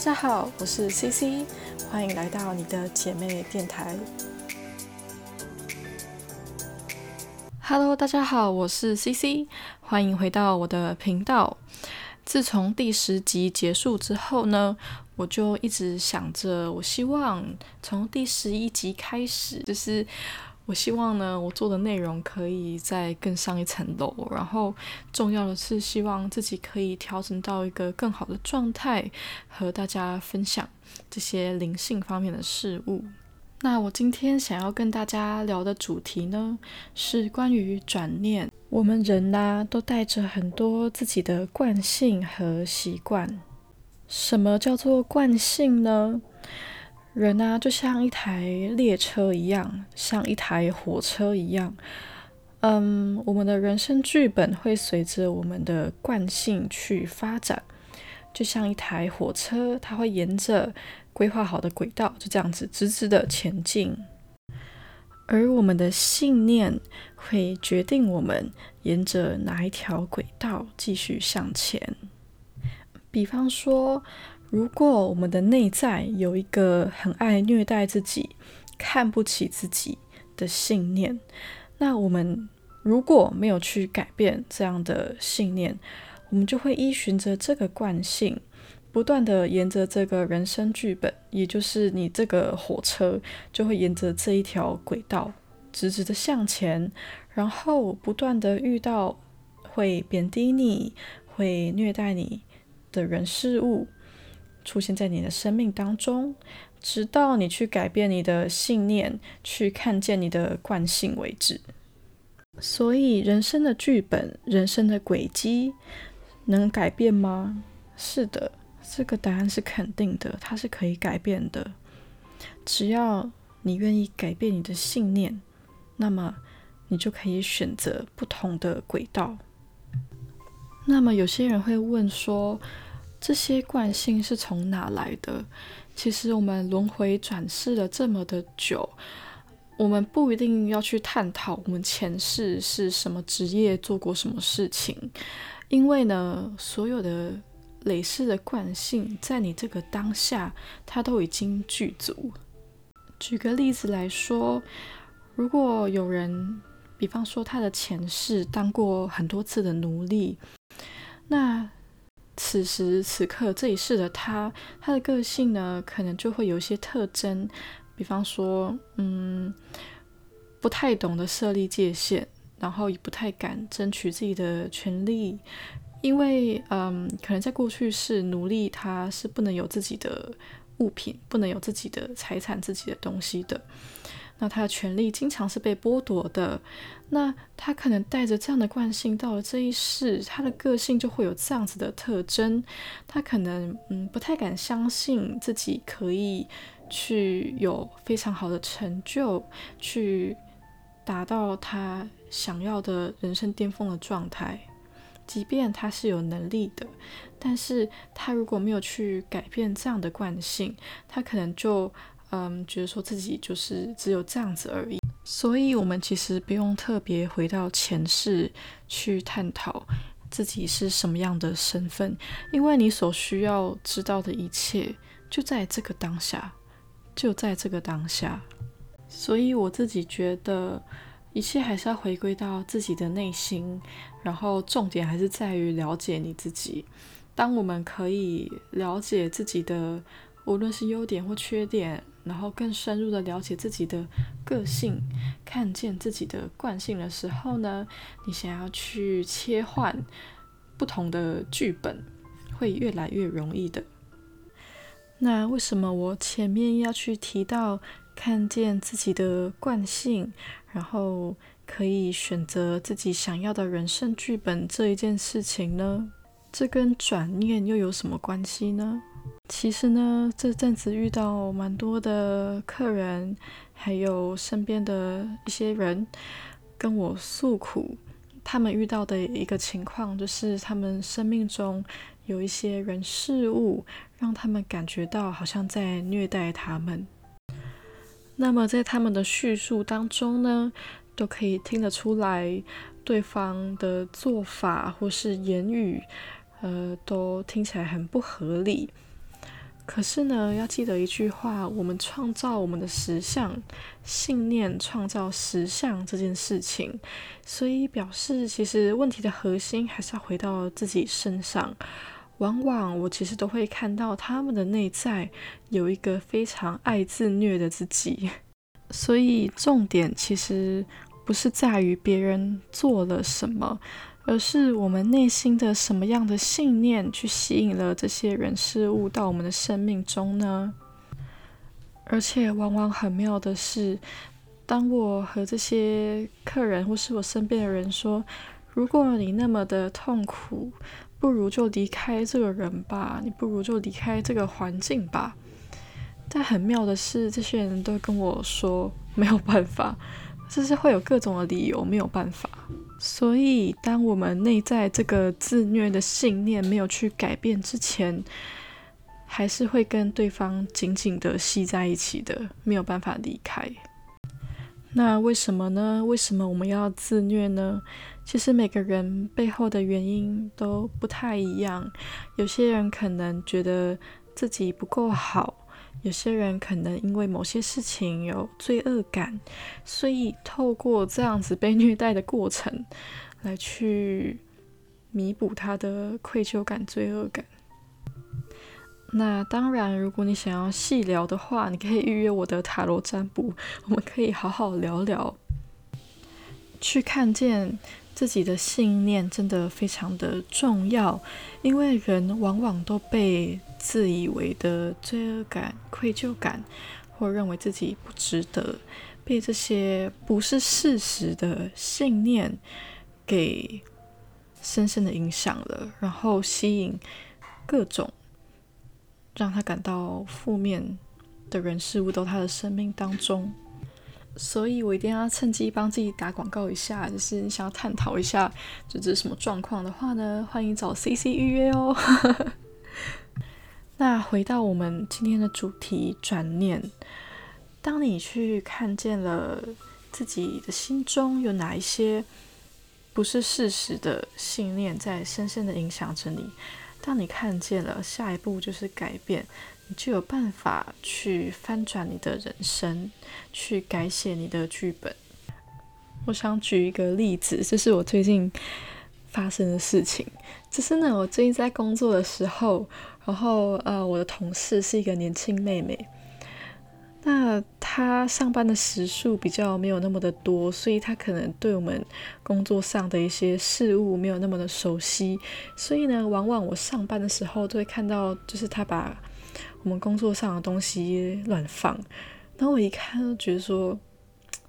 大家好，我是 CC，欢迎来到你的姐妹电台。Hello，大家好，我是 CC，欢迎回到我的频道。自从第十集结束之后呢，我就一直想着，我希望从第十一集开始，就是。我希望呢，我做的内容可以再更上一层楼，然后重要的是希望自己可以调整到一个更好的状态，和大家分享这些灵性方面的事物。那我今天想要跟大家聊的主题呢，是关于转念。我们人呢，都带着很多自己的惯性和习惯。什么叫做惯性呢？人呢、啊，就像一台列车一样，像一台火车一样。嗯，我们的人生剧本会随着我们的惯性去发展，就像一台火车，它会沿着规划好的轨道，就这样子直直的前进。而我们的信念会决定我们沿着哪一条轨道继续向前。比方说，如果我们的内在有一个很爱虐待自己、看不起自己的信念，那我们如果没有去改变这样的信念，我们就会依循着这个惯性，不断的沿着这个人生剧本，也就是你这个火车，就会沿着这一条轨道直直的向前，然后不断的遇到会贬低你、会虐待你的人事物。出现在你的生命当中，直到你去改变你的信念，去看见你的惯性为止。所以，人生的剧本、人生的轨迹，能改变吗？是的，这个答案是肯定的，它是可以改变的。只要你愿意改变你的信念，那么你就可以选择不同的轨道。那么，有些人会问说，这些惯性是从哪来的？其实我们轮回转世了这么的久，我们不一定要去探讨我们前世是什么职业，做过什么事情，因为呢，所有的累世的惯性在你这个当下，它都已经具足。举个例子来说，如果有人，比方说他的前世当过很多次的奴隶，那此时此刻这一世的他，他的个性呢，可能就会有一些特征，比方说，嗯，不太懂得设立界限，然后也不太敢争取自己的权利，因为，嗯，可能在过去是奴隶，他是不能有自己的物品，不能有自己的财产、自己的东西的。那他的权利经常是被剥夺的，那他可能带着这样的惯性到了这一世，他的个性就会有这样子的特征，他可能嗯不太敢相信自己可以去有非常好的成就，去达到他想要的人生巅峰的状态，即便他是有能力的，但是他如果没有去改变这样的惯性，他可能就。嗯，觉得说自己就是只有这样子而已，所以我们其实不用特别回到前世去探讨自己是什么样的身份，因为你所需要知道的一切就在这个当下，就在这个当下。所以我自己觉得一切还是要回归到自己的内心，然后重点还是在于了解你自己。当我们可以了解自己的，无论是优点或缺点。然后更深入的了解自己的个性，看见自己的惯性的时候呢，你想要去切换不同的剧本，会越来越容易的。那为什么我前面要去提到看见自己的惯性，然后可以选择自己想要的人生剧本这一件事情呢？这跟转念又有什么关系呢？其实呢，这阵子遇到蛮多的客人，还有身边的一些人跟我诉苦，他们遇到的一个情况就是，他们生命中有一些人事物，让他们感觉到好像在虐待他们。那么在他们的叙述当中呢，都可以听得出来，对方的做法或是言语，呃，都听起来很不合理。可是呢，要记得一句话：我们创造我们的实相，信念创造实相这件事情。所以表示，其实问题的核心还是要回到自己身上。往往我其实都会看到他们的内在有一个非常爱自虐的自己。所以重点其实不是在于别人做了什么。而是我们内心的什么样的信念去吸引了这些人事物到我们的生命中呢？而且往往很妙的是，当我和这些客人或是我身边的人说：“如果你那么的痛苦，不如就离开这个人吧，你不如就离开这个环境吧。”但很妙的是，这些人都跟我说没有办法，就是会有各种的理由没有办法。所以，当我们内在这个自虐的信念没有去改变之前，还是会跟对方紧紧的系在一起的，没有办法离开。那为什么呢？为什么我们要自虐呢？其实每个人背后的原因都不太一样。有些人可能觉得自己不够好。有些人可能因为某些事情有罪恶感，所以透过这样子被虐待的过程，来去弥补他的愧疚感、罪恶感。那当然，如果你想要细聊的话，你可以预约我的塔罗占卜，我们可以好好聊聊，去看见。自己的信念真的非常的重要，因为人往往都被自以为的罪恶感、愧疚感，或认为自己不值得，被这些不是事实的信念给深深的影响了，然后吸引各种让他感到负面的人事物到他的生命当中。所以我一定要趁机帮自己打广告一下，就是你想要探讨一下，就这是什么状况的话呢，欢迎找 CC 预约哦。那回到我们今天的主题，转念。当你去看见了自己的心中有哪一些不是事实的信念在深深的影响着你，当你看见了，下一步就是改变。就有办法去翻转你的人生，去改写你的剧本。我想举一个例子，这是我最近发生的事情。就是呢，我最近在工作的时候，然后呃，我的同事是一个年轻妹妹。那他上班的时数比较没有那么的多，所以他可能对我们工作上的一些事物没有那么的熟悉。所以呢，往往我上班的时候都会看到，就是他把我们工作上的东西乱放，然后我一看就觉得说：“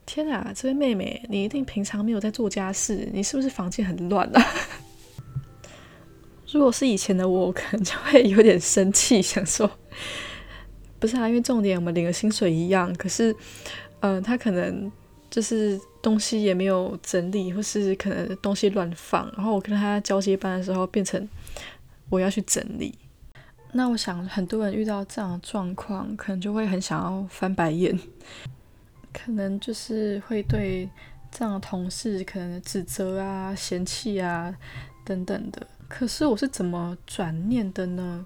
天啊，这位妹妹，你一定平常没有在做家事，你是不是房间很乱啊？” 如果是以前的我，我可能就会有点生气，想说：“不是啊，因为重点我们领的薪水一样，可是，嗯、呃，他可能就是东西也没有整理，或是可能东西乱放，然后我跟他交接班的时候，变成我要去整理。”那我想，很多人遇到这样的状况，可能就会很想要翻白眼，可能就是会对这样的同事可能指责啊、嫌弃啊等等的。可是我是怎么转念的呢？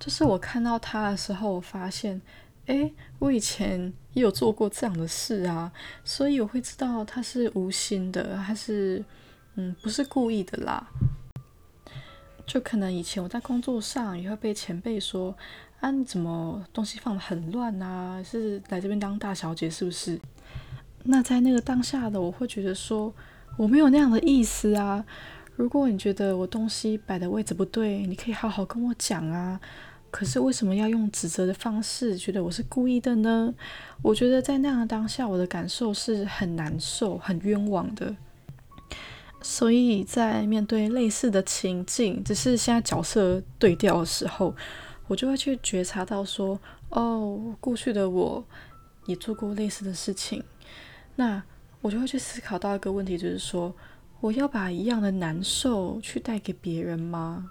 就是我看到他的时候，我发现，诶，我以前也有做过这样的事啊，所以我会知道他是无心的，他是嗯，不是故意的啦。就可能以前我在工作上也会被前辈说，啊，你怎么东西放得很乱啊？是来这边当大小姐是不是？那在那个当下的我会觉得说，我没有那样的意思啊。如果你觉得我东西摆的位置不对，你可以好好跟我讲啊。可是为什么要用指责的方式，觉得我是故意的呢？我觉得在那样的当下，我的感受是很难受、很冤枉的。所以在面对类似的情境，只是现在角色对调的时候，我就会去觉察到说，哦，过去的我也做过类似的事情，那我就会去思考到一个问题，就是说，我要把一样的难受去带给别人吗？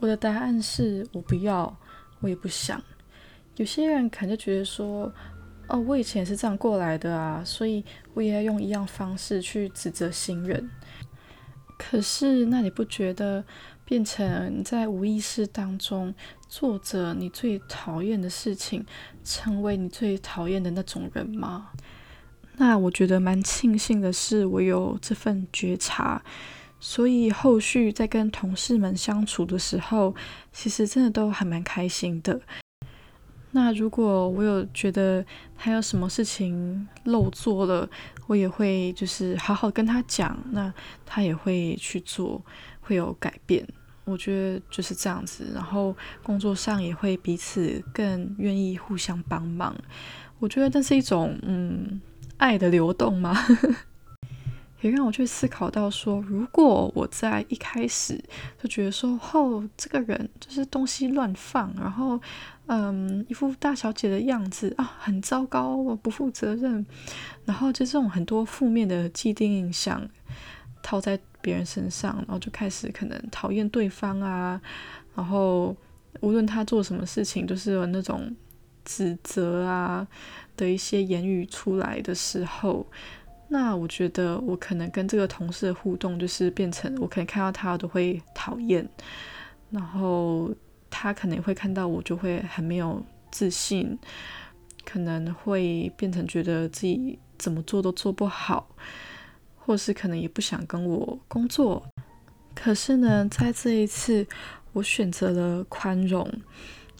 我的答案是我不要，我也不想。有些人可能就觉得说，哦，我以前也是这样过来的啊，所以我也要用一样方式去指责新人。可是，那你不觉得变成你在无意识当中做着你最讨厌的事情，成为你最讨厌的那种人吗？那我觉得蛮庆幸的是，我有这份觉察，所以后续在跟同事们相处的时候，其实真的都还蛮开心的。那如果我有觉得他有什么事情漏做了，我也会就是好好跟他讲，那他也会去做，会有改变。我觉得就是这样子，然后工作上也会彼此更愿意互相帮忙。我觉得这是一种嗯爱的流动嘛，也让我去思考到说，如果我在一开始就觉得说，哦，这个人就是东西乱放，然后嗯一副大小姐的样子啊，很糟糕，我不负责任，然后就这种很多负面的既定印象套在别人身上，然后就开始可能讨厌对方啊，然后无论他做什么事情，都是有那种指责啊的一些言语出来的时候，那我觉得我可能跟这个同事的互动就是变成我可能看到他都会讨厌，然后他可能会看到我就会很没有自信，可能会变成觉得自己怎么做都做不好。或是可能也不想跟我工作，可是呢，在这一次，我选择了宽容，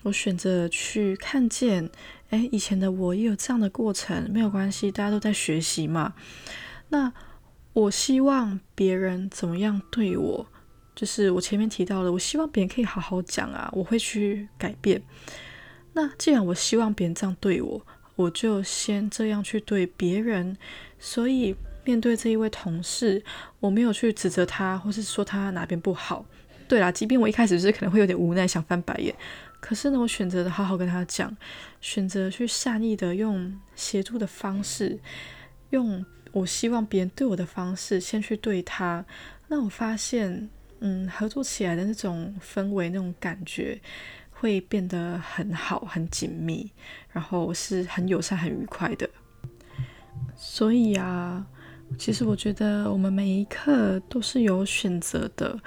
我选择去看见，哎，以前的我也有这样的过程，没有关系，大家都在学习嘛。那我希望别人怎么样对我，就是我前面提到的，我希望别人可以好好讲啊，我会去改变。那既然我希望别人这样对我，我就先这样去对别人，所以。面对这一位同事，我没有去指责他，或是说他哪边不好。对啦，即便我一开始是可能会有点无奈，想翻白眼，可是呢，我选择的好好跟他讲，选择去善意的用协助的方式，用我希望别人对我的方式，先去对他。那我发现，嗯，合作起来的那种氛围，那种感觉会变得很好，很紧密，然后是很友善、很愉快的。所以啊。其实我觉得我们每一刻都是有选择的，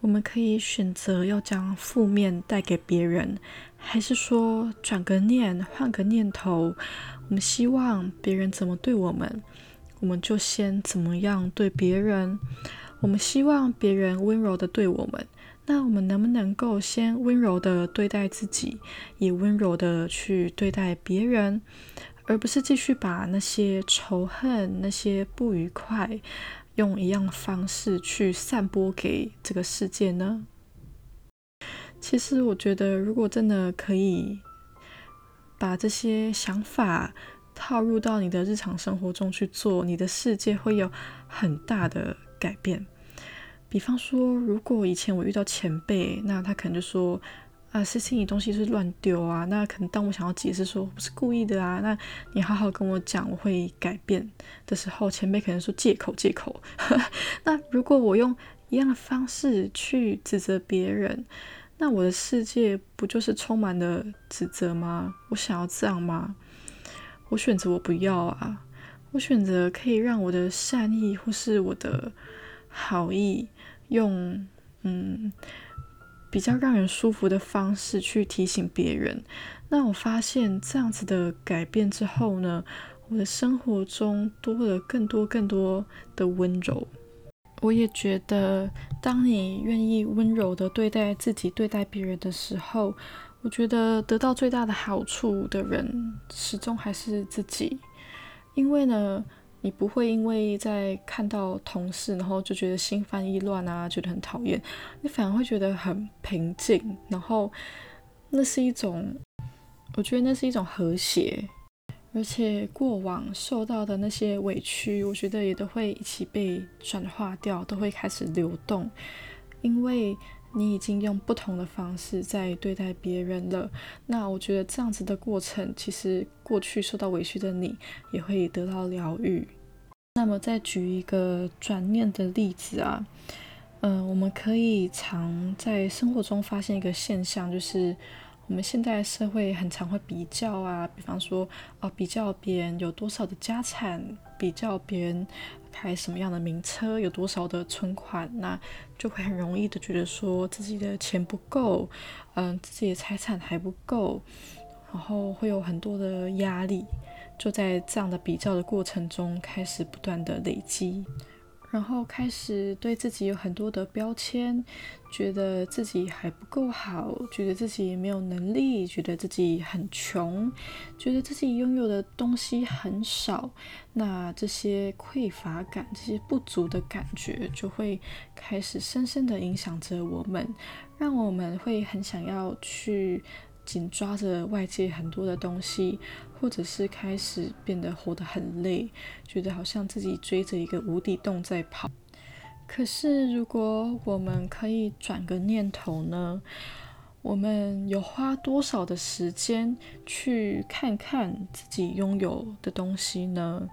我们可以选择要将负面带给别人，还是说转个念，换个念头，我们希望别人怎么对我们，我们就先怎么样对别人。我们希望别人温柔的对我们，那我们能不能够先温柔的对待自己，也温柔的去对待别人？而不是继续把那些仇恨、那些不愉快，用一样方式去散播给这个世界呢？其实，我觉得，如果真的可以把这些想法套入到你的日常生活中去做，你的世界会有很大的改变。比方说，如果以前我遇到前辈，那他可能就说。啊，事情你东西是乱丢啊，那可能当我想要解释说不是故意的啊，那你好好跟我讲，我会改变的时候，前辈可能说借口借口。那如果我用一样的方式去指责别人，那我的世界不就是充满了指责吗？我想要这样吗？我选择我不要啊，我选择可以让我的善意或是我的好意用嗯。比较让人舒服的方式去提醒别人，那我发现这样子的改变之后呢，我的生活中多了更多更多的温柔。我也觉得，当你愿意温柔的对待自己、对待别人的时候，我觉得得到最大的好处的人，始终还是自己，因为呢。你不会因为在看到同事，然后就觉得心烦意乱啊，觉得很讨厌，你反而会觉得很平静，然后那是一种，我觉得那是一种和谐，而且过往受到的那些委屈，我觉得也都会一起被转化掉，都会开始流动，因为。你已经用不同的方式在对待别人了，那我觉得这样子的过程，其实过去受到委屈的你也会得到疗愈。那么再举一个转念的例子啊，嗯、我们可以常在生活中发现一个现象，就是我们现在社会很常会比较啊，比方说啊，比较别人有多少的家产，比较别人开什么样的名车，有多少的存款，那就会很容易的觉得说自己的钱不够，嗯，自己的财产还不够，然后会有很多的压力，就在这样的比较的过程中开始不断的累积。然后开始对自己有很多的标签，觉得自己还不够好，觉得自己没有能力，觉得自己很穷，觉得自己拥有的东西很少。那这些匮乏感、这些不足的感觉，就会开始深深的影响着我们，让我们会很想要去紧抓着外界很多的东西。或者是开始变得活得很累，觉得好像自己追着一个无底洞在跑。可是，如果我们可以转个念头呢？我们有花多少的时间去看看自己拥有的东西呢？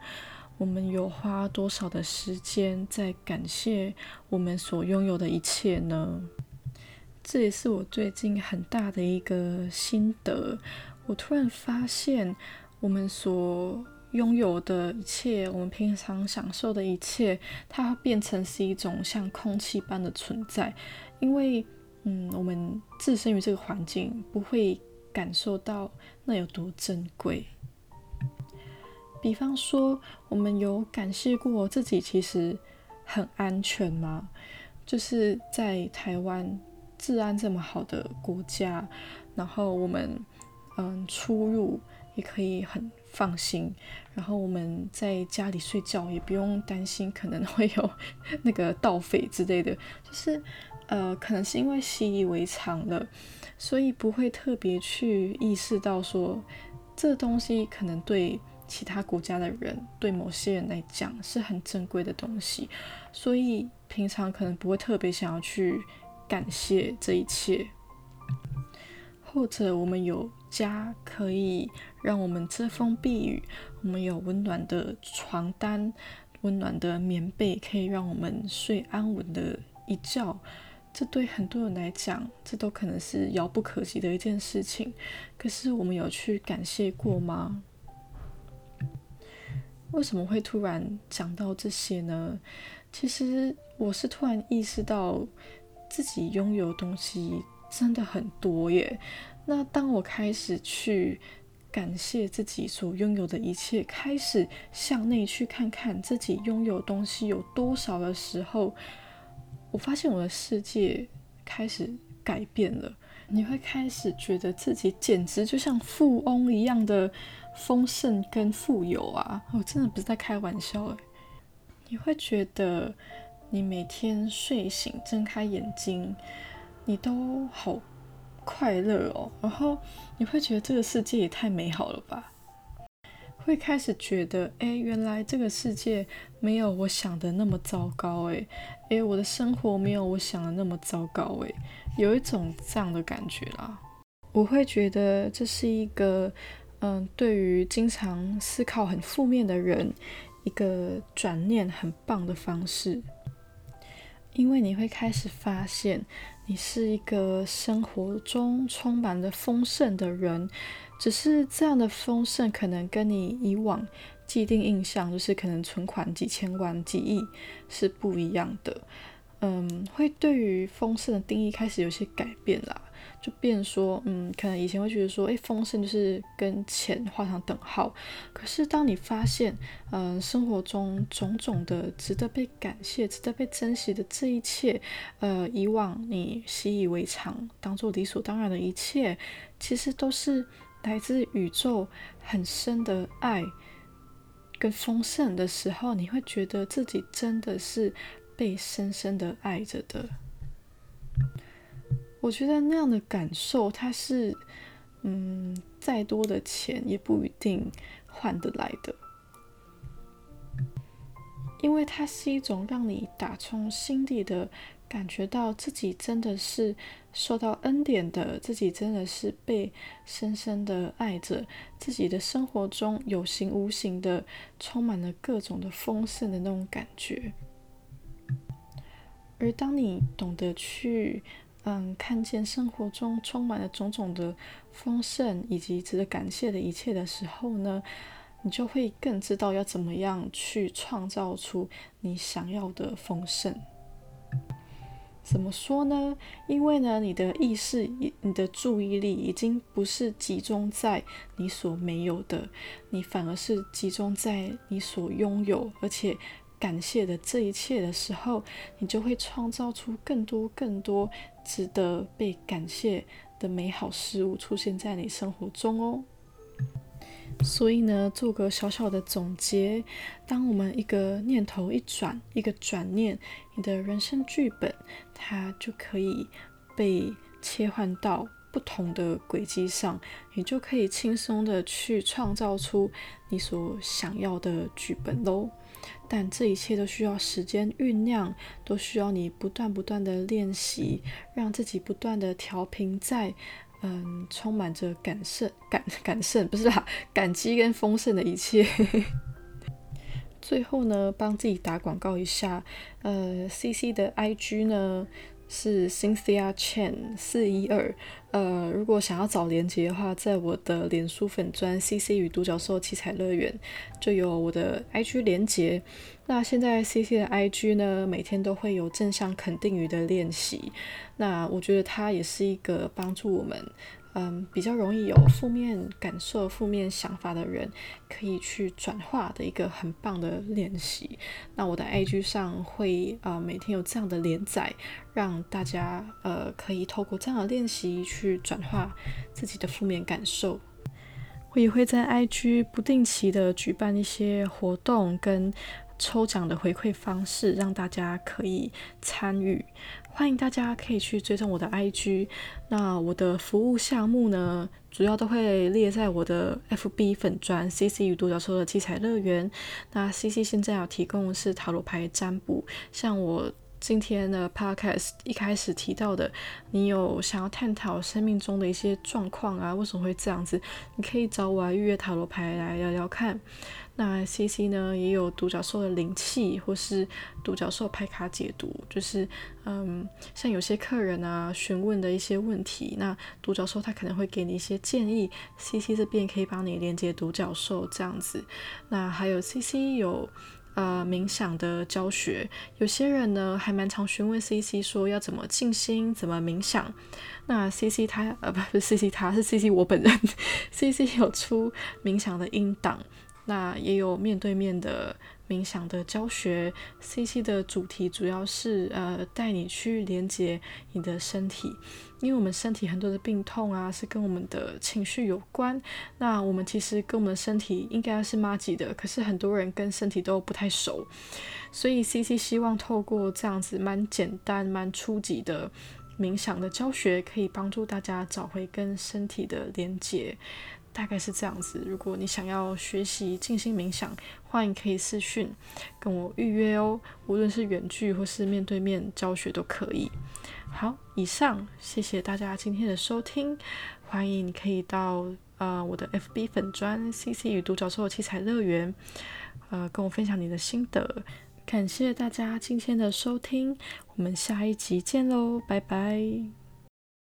我们有花多少的时间在感谢我们所拥有的一切呢？这也是我最近很大的一个心得。我突然发现，我们所拥有的一切，我们平常享受的一切，它变成是一种像空气般的存在。因为，嗯，我们置身于这个环境，不会感受到那有多珍贵。比方说，我们有感谢过自己其实很安全吗？就是在台湾治安这么好的国家，然后我们。嗯，出入也可以很放心，然后我们在家里睡觉也不用担心可能 会有那个盗匪之类的，就是呃，可能是因为习以为常了，所以不会特别去意识到说这东西可能对其他国家的人，对某些人来讲是很珍贵的东西，所以平常可能不会特别想要去感谢这一切。或者我们有家可以让我们遮风避雨，我们有温暖的床单、温暖的棉被，可以让我们睡安稳的一觉。这对很多人来讲，这都可能是遥不可及的一件事情。可是我们有去感谢过吗？为什么会突然讲到这些呢？其实我是突然意识到自己拥有的东西。真的很多耶。那当我开始去感谢自己所拥有的一切，开始向内去看看自己拥有的东西有多少的时候，我发现我的世界开始改变了。你会开始觉得自己简直就像富翁一样的丰盛跟富有啊！我真的不是在开玩笑诶。你会觉得你每天睡醒睁开眼睛，你都好快乐哦，然后你会觉得这个世界也太美好了吧？会开始觉得，哎，原来这个世界没有我想的那么糟糕，哎，哎，我的生活没有我想的那么糟糕，哎，有一种这样的感觉啦。我会觉得这是一个，嗯，对于经常思考很负面的人，一个转念很棒的方式，因为你会开始发现。你是一个生活中充满着丰盛的人，只是这样的丰盛可能跟你以往既定印象，就是可能存款几千万、几亿是不一样的。嗯，会对于丰盛的定义开始有些改变啦。就变说，嗯，可能以前会觉得说，诶，丰盛就是跟钱画上等号。可是当你发现，嗯，生活中种种的值得被感谢、值得被珍惜的这一切，呃，以往你习以为常、当做理所当然的一切，其实都是来自宇宙很深的爱跟丰盛的时候，你会觉得自己真的是被深深的爱着的。我觉得那样的感受，它是，嗯，再多的钱也不一定换得来的，因为它是一种让你打从心底的感觉到自己真的是受到恩典的，自己真的是被深深的爱着，自己的生活中有形无形的充满了各种的丰盛的那种感觉。而当你懂得去，嗯，看见生活中充满了种种的丰盛以及值得感谢的一切的时候呢，你就会更知道要怎么样去创造出你想要的丰盛。怎么说呢？因为呢，你的意识、你的注意力已经不是集中在你所没有的，你反而是集中在你所拥有，而且感谢的这一切的时候，你就会创造出更多、更多值得被感谢的美好事物出现在你生活中哦。所以呢，做个小小的总结，当我们一个念头一转，一个转念，你的人生剧本它就可以被切换到不同的轨迹上，你就可以轻松的去创造出你所想要的剧本喽。但这一切都需要时间酝酿，都需要你不断不断的练习，让自己不断的调频在。嗯，充满着感盛、感感盛，不是啦，感激跟丰盛的一切。最后呢，帮自己打广告一下，呃，CC 的 IG 呢。是 Cynthia Chen 四一二，呃，如果想要找连接的话，在我的脸书粉砖 CC 与独角兽七彩乐园就有我的 IG 连接。那现在 CC 的 IG 呢，每天都会有正向肯定语的练习。那我觉得它也是一个帮助我们。嗯，比较容易有负面感受、负面想法的人，可以去转化的一个很棒的练习。那我的 IG 上会呃每天有这样的连载，让大家呃可以透过这样的练习去转化自己的负面感受。我也会在 IG 不定期的举办一些活动跟抽奖的回馈方式，让大家可以参与。欢迎大家可以去追踪我的 IG，那我的服务项目呢，主要都会列在我的 FB 粉专 CC 与独角兽的七彩乐园。那 CC 现在要提供的是塔罗牌占卜，像我。今天的 podcast 一开始提到的，你有想要探讨生命中的一些状况啊？为什么会这样子？你可以找我来预约塔罗牌来聊聊看。那 CC 呢，也有独角兽的灵气，或是独角兽牌卡解读，就是嗯，像有些客人啊询问的一些问题，那独角兽他可能会给你一些建议，CC 这边可以帮你连接独角兽这样子。那还有 CC 有。呃，冥想的教学，有些人呢还蛮常询问 CC 说要怎么静心，怎么冥想。那 CC 他呃不不是 CC 他是 CC 我本人，CC 有出冥想的音档，那也有面对面的。冥想的教学，CC 的主题主要是呃带你去连接你的身体，因为我们身体很多的病痛啊是跟我们的情绪有关。那我们其实跟我们的身体应该是麻吉的，可是很多人跟身体都不太熟，所以 CC 希望透过这样子蛮简单、蛮初级的冥想的教学，可以帮助大家找回跟身体的连接。大概是这样子。如果你想要学习静心冥想，欢迎可以私讯跟我预约哦。无论是远距或是面对面教学都可以。好，以上谢谢大家今天的收听。欢迎你可以到呃我的 FB 粉专 CC 与独角兽的七彩乐园，呃跟我分享你的心得。感谢大家今天的收听，我们下一集见喽，拜拜。